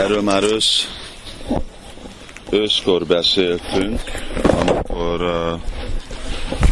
Erről már ősz, őszkor beszéltünk, amikor uh,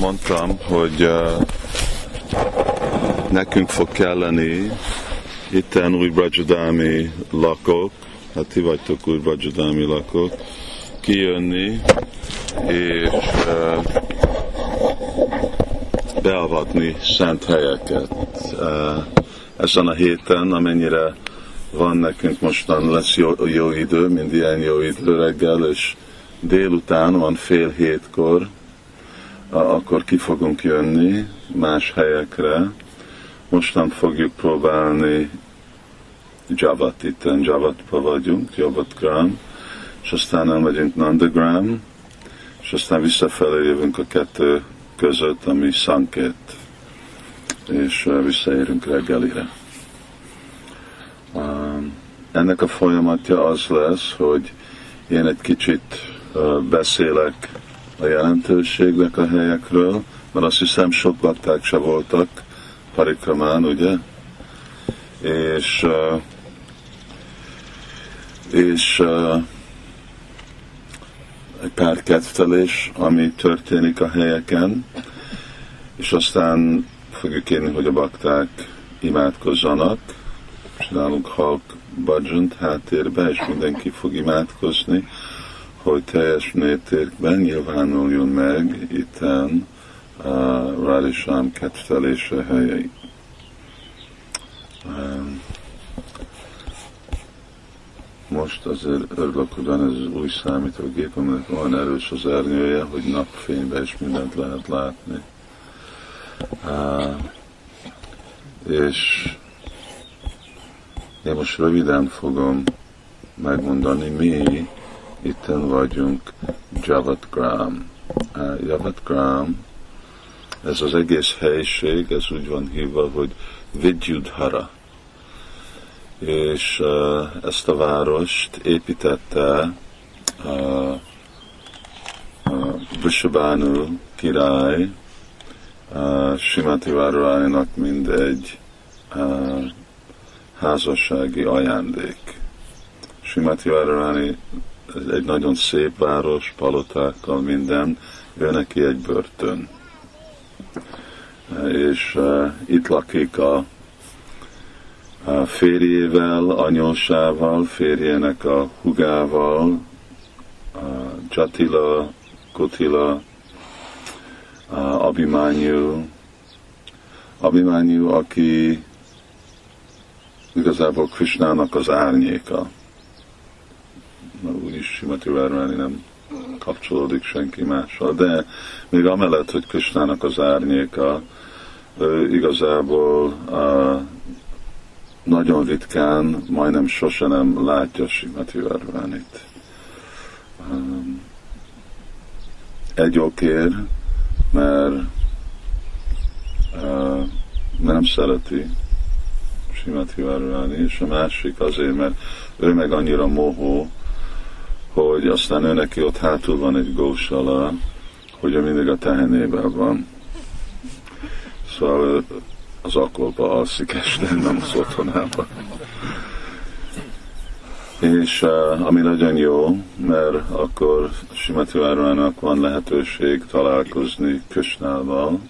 mondtam, hogy uh, nekünk fog kelleni itten új Brajadámi lakók, hát ti vagytok új Brajadámi lakók, kijönni és uh, beavatni szent helyeket. Uh, ezen a héten, amennyire van nekünk mostan lesz jó, jó idő, mind ilyen jó idő reggel, és délután van fél hétkor, akkor ki fogunk jönni más helyekre. Mostan fogjuk próbálni Javat, itten Javatba vagyunk, Javat Gram, és aztán elmegyünk Nandagram, és aztán visszafelé jövünk a kettő között, ami Sanket, és visszaérünk reggelire. Ennek a folyamatja az lesz, hogy én egy kicsit beszélek a jelentőségnek a helyekről, mert azt hiszem sok bakták se voltak Parikramán, ugye? És, és egy pár kedvtelés, ami történik a helyeken, és aztán fogjuk kérni, hogy a bakták imádkozzanak, csinálunk halk bajant háttérbe, és mindenki fog imádkozni, hogy teljes mértékben nyilvánuljon meg itten a Radisám kedvelése helyei. Most azért örülök, hogy van ez az új számítógép, aminek olyan erős az ernyője, hogy napfényben is mindent lehet látni. és én most röviden fogom megmondani, mi itten vagyunk Javat Gram. Javat Gram, ez az egész helység, ez úgy van hívva, hogy Vidyudhara. És uh, ezt a várost építette uh, uh, Vrishabhanu király, uh, Simati Várolánynak mindegy uh, házassági ajándék. Simati Várolányi ez egy nagyon szép város, palotákkal, minden, ő neki egy börtön. És uh, itt lakik a, a férjével, anyósával, férjének a hugával, a Jatila, Kutila, a Abimányu, Abimányu, aki igazából Krisnának az árnyéka. Na, úgyis Simati Várváni nem kapcsolódik senki mással, de még amellett, hogy Krisnának az árnyéka, igazából a, nagyon ritkán, majdnem sose nem látja Simati Várvánit. Egy okér, mert, mert nem szereti Simati Várványi, és a másik azért, mert ő meg annyira mohó, hogy aztán ő neki ott hátul van egy gósala, hogy ő mindig a tehenében van. Szóval az akolba alszik este, nem az otthonában. És uh, ami nagyon jó, mert akkor Simati Várának van lehetőség találkozni Kösnával,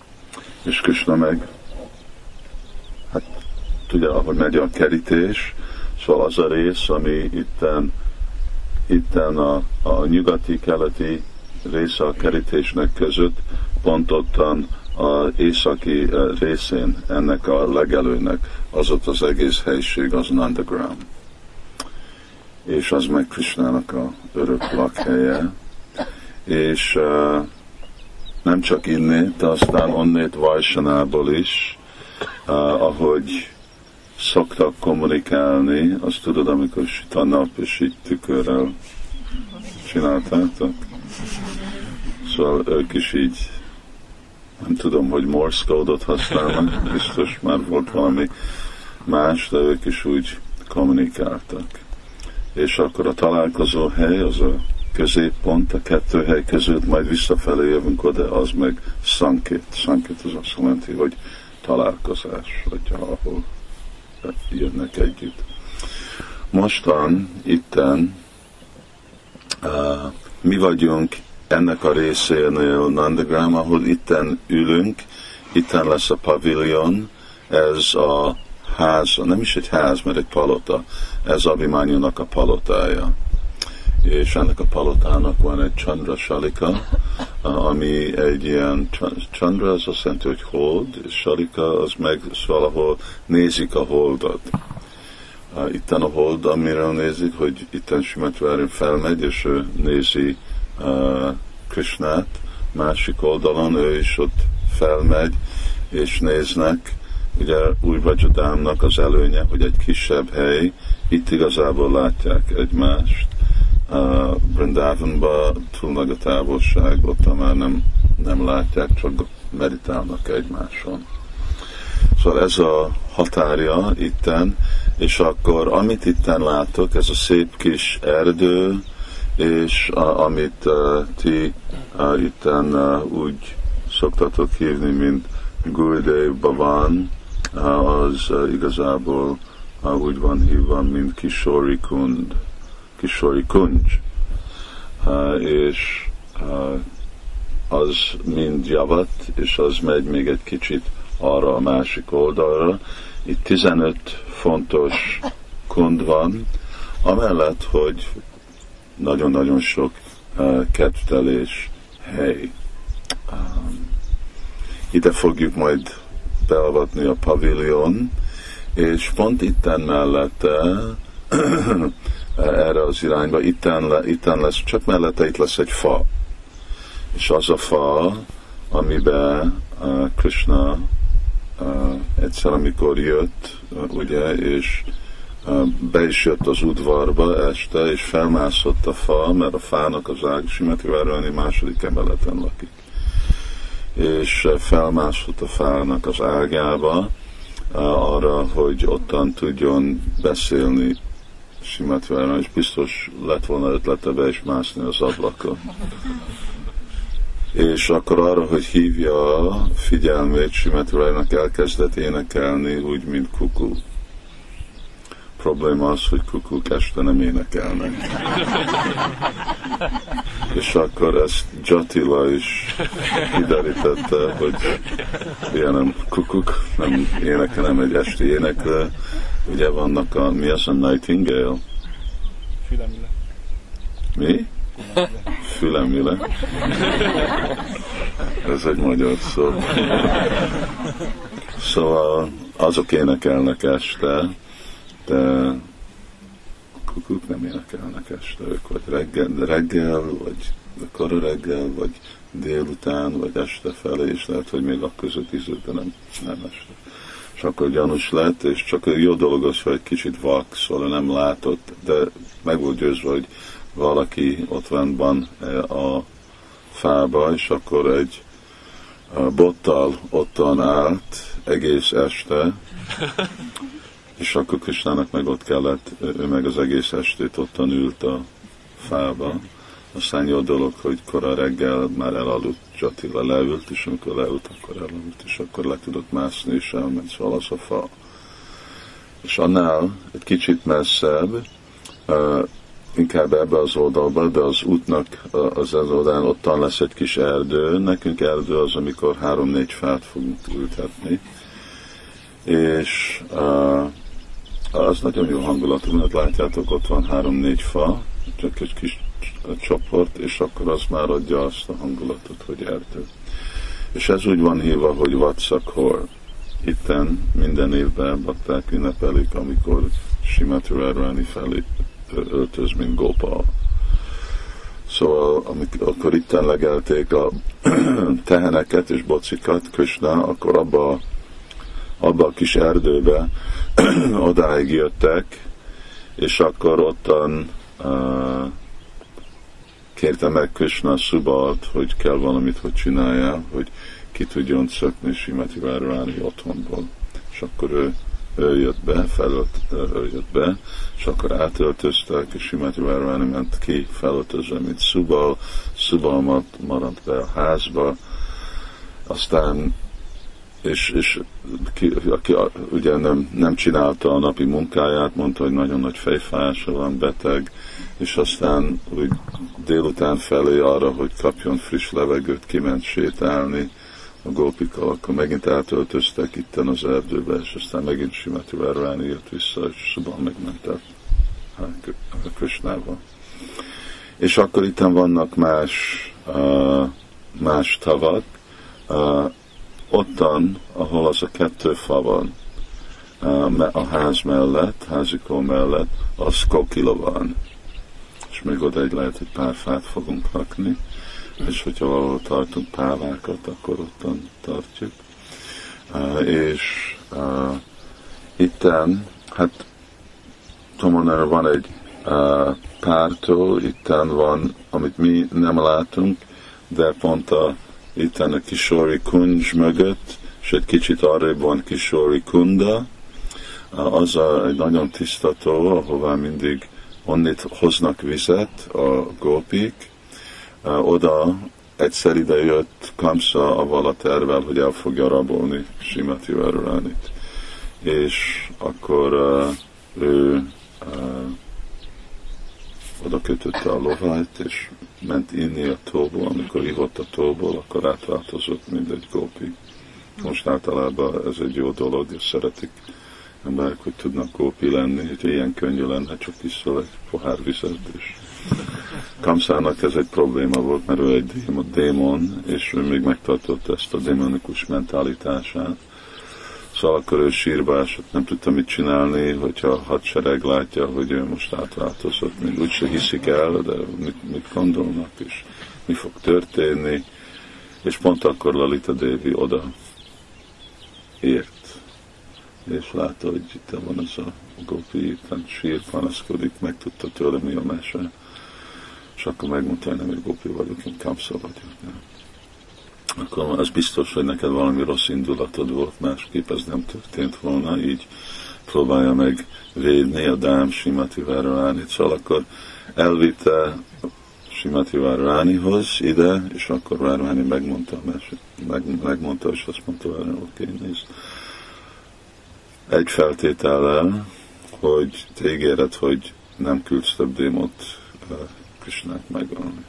és Kösna meg tudja, ahogy megy a kerítés, szóval az a rész, ami itten itten a, a nyugati-keleti része a kerítésnek között, pont ottan az északi eh, részén ennek a legelőnek az ott az egész helység, az Nandagram. És az meg Krishnának a örök lakhelye. És uh, nem csak innét, aztán onnét Vajsanából is, uh, ahogy szoktak kommunikálni, azt tudod, amikor süt a nap, és így tükörrel csináltátok. Szóval ők is így, nem tudom, hogy Morse kódot használnak, biztos már volt valami más, de ők is úgy kommunikáltak. És akkor a találkozó hely, az a középpont, a kettő hely között, majd visszafelé jövünk oda, az meg Sankit. Sankit az azt jelenti, hogy találkozás, vagy ahol jönnek együtt. Mostan, itten, uh, mi vagyunk ennek a részénél Nandagram, ahol itten ülünk, itten lesz a pavilion, ez a ház, nem is egy ház, mert egy palota, ez Abhimányúnak a palotája. És ennek a palotának van egy Chandra Salika, ami egy ilyen, Chandra az azt jelenti, hogy hold, és Salika az meg valahol nézik a holdat. Itten a hold, amiről nézik, hogy itten Simatvárin felmegy, és ő nézi uh, Krishnát, másik oldalon ő is ott felmegy, és néznek, ugye új Vajadámnak az előnye, hogy egy kisebb hely, itt igazából látják egymást, Brindavanban túl nagy a távolság, ott már nem, nem látják, csak meditálnak egymáson. Szóval ez a határja itten, és akkor amit itten látok, ez a szép kis erdő, és a, amit uh, ti uh, itten uh, úgy szoktatok hívni, mint Gurudev Bhavan, uh, az uh, igazából uh, úgy van hívva, mint Kishori Kund, Kishori Kunj, uh, és az mind javat, és az megy még egy kicsit arra a másik oldalra. Itt 15 fontos kund van, amellett, hogy nagyon-nagyon sok kettelés hely. Ide fogjuk majd beavatni a pavilion, és pont itten mellette erre az irányba, itten, le, itten lesz, csak mellette itt lesz egy fa. És az a fa, amiben uh, Krishna uh, egyszer, amikor jött, uh, ugye, és be is jött az udvarba este, és felmászott a fa, mert a fának az ág, Simeti Várványi második emeleten lakik. És felmászott a fának az ágába, arra, hogy ottan tudjon beszélni Simeti Várványi, és biztos lett volna ötlete be is mászni az ablakon. És akkor arra, hogy hívja a figyelmét, Simeti elkezdett énekelni, úgy, mint kukú probléma az, hogy kukuk este nem énekelnek. És akkor ezt Jatila is kiderítette, hogy ilyen nem kukuk, nem énekel, nem egy esti éneklő. Ugye vannak a, mi az a Nightingale? Fülemile. Mi? Fülemile. Ez egy magyar szó. Szóval azok énekelnek este, de kukuk nem énekelnek este, ők vagy reggel, reggel vagy kora reggel, vagy délután, vagy este felé, és lehet, hogy még a között is, de nem, nem este. És akkor gyanús lett, és csak jó dolog az, hogy egy kicsit vak, szóval nem látott, de meg volt győzve, hogy valaki ott van a fába, és akkor egy bottal ottan állt egész este, és akkor Krisnának meg ott kellett, ő meg az egész estét ottan ült a fába. Aztán jó dolog, hogy kora reggel már elaludt, Csatila leült, és amikor leült, akkor elaludt, és akkor le tudott mászni, és elment, az a fa. És annál egy kicsit messzebb, inkább ebbe az oldalba, de az útnak az az oldalán ottan lesz egy kis erdő. Nekünk erdő az, amikor három-négy fát fogunk ültetni. És az nagyon jó hangulatú, mert látjátok, ott van három-négy fa, csak egy kis csoport, és akkor az már adja azt a hangulatot, hogy erdő. És ez úgy van hívva, hogy Vatszakor. Itten minden évben bakták ünnepelik, amikor Simaturárváni felé öltöz, mint Gopal. Szóval amikor akkor itten legelték a teheneket és bocikat Krishna, akkor abba, abba a kis erdőbe odáig jöttek, és akkor ottan uh, kérte meg Krishna Subalt, hogy kell valamit, hogy csinálja, hogy ki tudjon szökni Simati Várvári otthonból. És akkor ő, ő jött be, felölt, ő jött be, és akkor átöltöztek, és Simati Várvári ment ki felöltözve, mint Subal, Subal maradt be a házba, aztán és, és ki, aki ugye nem, nem csinálta a napi munkáját, mondta, hogy nagyon nagy fejfájása van, beteg, és aztán úgy délután felé arra, hogy kapjon friss levegőt, kiment sétálni a gópikkal, akkor megint átöltöztek itten az erdőbe, és aztán megint Simati Várváni jött vissza, és szóban megment el a Krisnával. És akkor itt vannak más, uh, más tavak, uh, ottan, ahol az a kettő fa van, a ház mellett, házikó mellett, az kokila van. És még oda egy lehet, hogy pár fát fogunk rakni, és hogyha valahol tartunk pávákat, akkor ottan tartjuk. És itten, hát Tomonára van egy uh, pártó, itten van, amit mi nem látunk, de pont a, itten a Kisori Kunj mögött, és egy kicsit arrébb van Kisori Kunda, az a, egy nagyon tiszta tó, ahová mindig onnit hoznak vizet a gópik, oda egyszer ide jött Kamsa avval a tervel, hogy el fogja rabolni Simati Varuránit. És akkor uh, ő uh, oda kötötte a lovát, és ment inni a tóból, amikor ivott a tóból, akkor átváltozott, mint egy gópi. Most általában ez egy jó dolog, és szeretik emberek, hogy tudnak gópi lenni, hogy ilyen könnyű lenne, csak iszol egy pohár vizet, és Kamszának ez egy probléma volt, mert ő egy démon, és ő még megtartotta ezt a démonikus mentalitását, Akkor ő sírba esett, nem tudta mit csinálni, hogyha a hadsereg látja, hogy ő most átváltozott, még úgyse hiszik el, de mit, mit gondolnak, és mi fog történni. És pont akkor Lalita Devi oda ért, és látta, hogy itt van ez a gopi, itt sír, panaszkodik, megtudta tőle mi a mese, és akkor megmondta, hogy nem egy gopi vagyok, én kamsza vagyok. Nem? Akkor az biztos, hogy neked valami rossz indulatod volt, másképp ez nem történt volna, így próbálja meg védni a dám Simati Várvánit, szóval akkor elvitte Simati Várvánihoz ide, és akkor Várváni megmondta, meg, megmondta, és azt mondta hogy oké, okay, nézd, egy feltétellel, hogy te ígéred, hogy nem küldsz több démot uh, Krisnát megölni.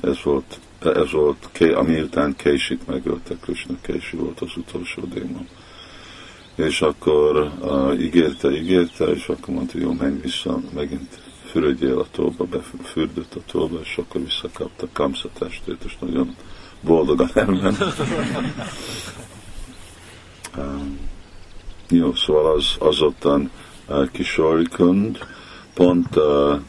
Ez volt ez volt, ami után Keisit megölte, Krishna Keisi volt az utolsó démon. És akkor uh, ígérte, ígérte, és akkor mondta, jó, menj vissza, megint fürödjél a tóba, befürdött a tóba, és akkor visszakapta Kamsa testét, és nagyon boldogan elment. uh, jó, szóval az, az ottan uh, Kishorikund, pont uh,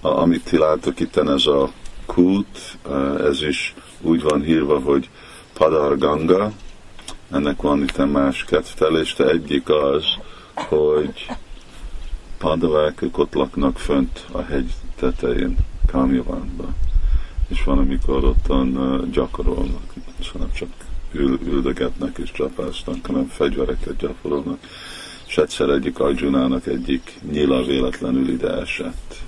amit ti látok itt, ez a kút, ez is úgy van hírva, hogy Padar Ganga, ennek van itt más de egyik az, hogy padavák, ők ott laknak fönt a hegy tetején, Kamjavánban, és van, amikor ottan gyakorolnak, szóval csak ül, üldögetnek és csapásznak, hanem fegyvereket gyakorolnak. És egyszer egyik Arjunának egyik nyila véletlenül ide esett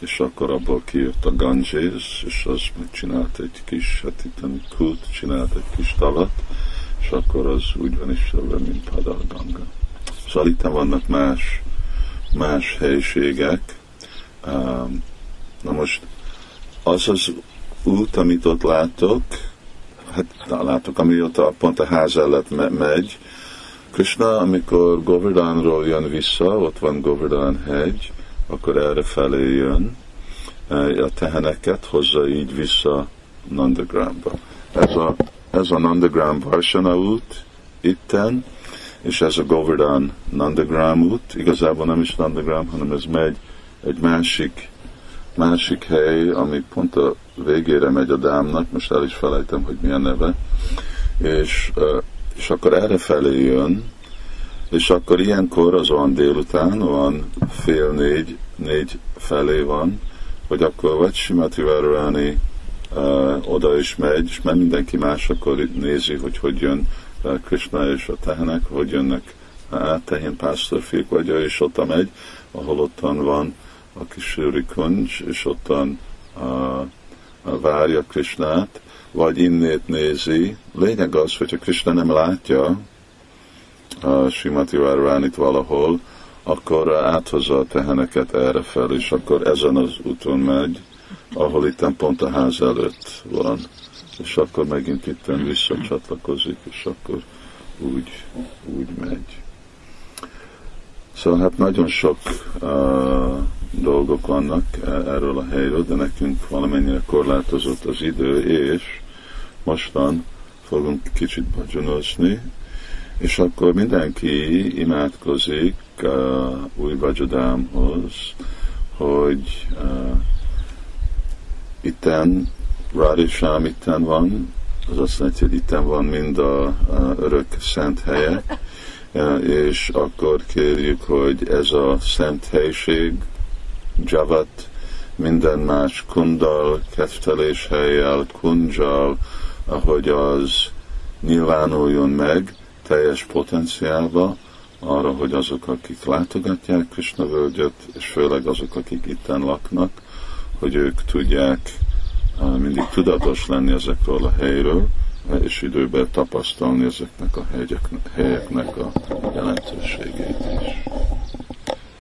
és akkor abból kijött a Ganges, és az megcsinált egy kis, hát itt kult, csinált egy kis tavat, és akkor az úgy van is mint Padar Ganga. Szóval itt vannak más, más helyiségek. Na most az az út, amit ott látok, hát látok, ami ott a, pont a ház me- megy, Krishna, amikor Govardhanról jön vissza, ott van Govardhan hegy, akkor erre felé jön, e, a teheneket hozza így vissza Nandagramba. Ez a, ez a Nandagram Varsana út itten, és ez a Govardhan Nandagram út, igazából nem is Nandagram, hanem ez megy egy másik, másik hely, ami pont a végére megy a dámnak, most el is felejtem, hogy milyen neve, és, e, és akkor erre felé jön, és akkor ilyenkor az van délután, van fél négy, négy felé van, hogy akkor vagy Simati Várulani uh, oda is megy, és mert mindenki más akkor nézi, hogy hogy jön uh, Krishna és a tehenek, hogy jönnek át, tehén pásztorfiúk vagy, és ott megy, ahol ottan van a kis kuncs, és ottan uh, várja Krishnát, vagy innét nézi. Lényeg az, hogyha Krishna nem látja a Simati Várvánit valahol, akkor áthozza a teheneket erre fel, és akkor ezen az úton megy, ahol itt pont a ház előtt van, és akkor megint itt visszacsatlakozik, és akkor úgy, úgy megy. Szóval hát nagyon sok uh, dolgok vannak e, erről a helyről, de nekünk valamennyire korlátozott az idő, és mostan fogunk kicsit badzsonozni, és akkor mindenki imádkozik uh, új badzsodámhoz, hogy uh, itten Radishám itten van, az azt jelenti, hogy itten van mind a, a örök szent helye, és akkor kérjük, hogy ez a szent helység, Javat, minden más kundal, keftelés helyjel, kunjal, ahogy az nyilvánuljon meg teljes potenciálba, arra, hogy azok, akik látogatják Krishna völgyet, és főleg azok, akik itten laknak, hogy ők tudják mindig tudatos lenni ezekről a helyről, és időben tapasztalni ezeknek a helyeknek a jelentőségét is.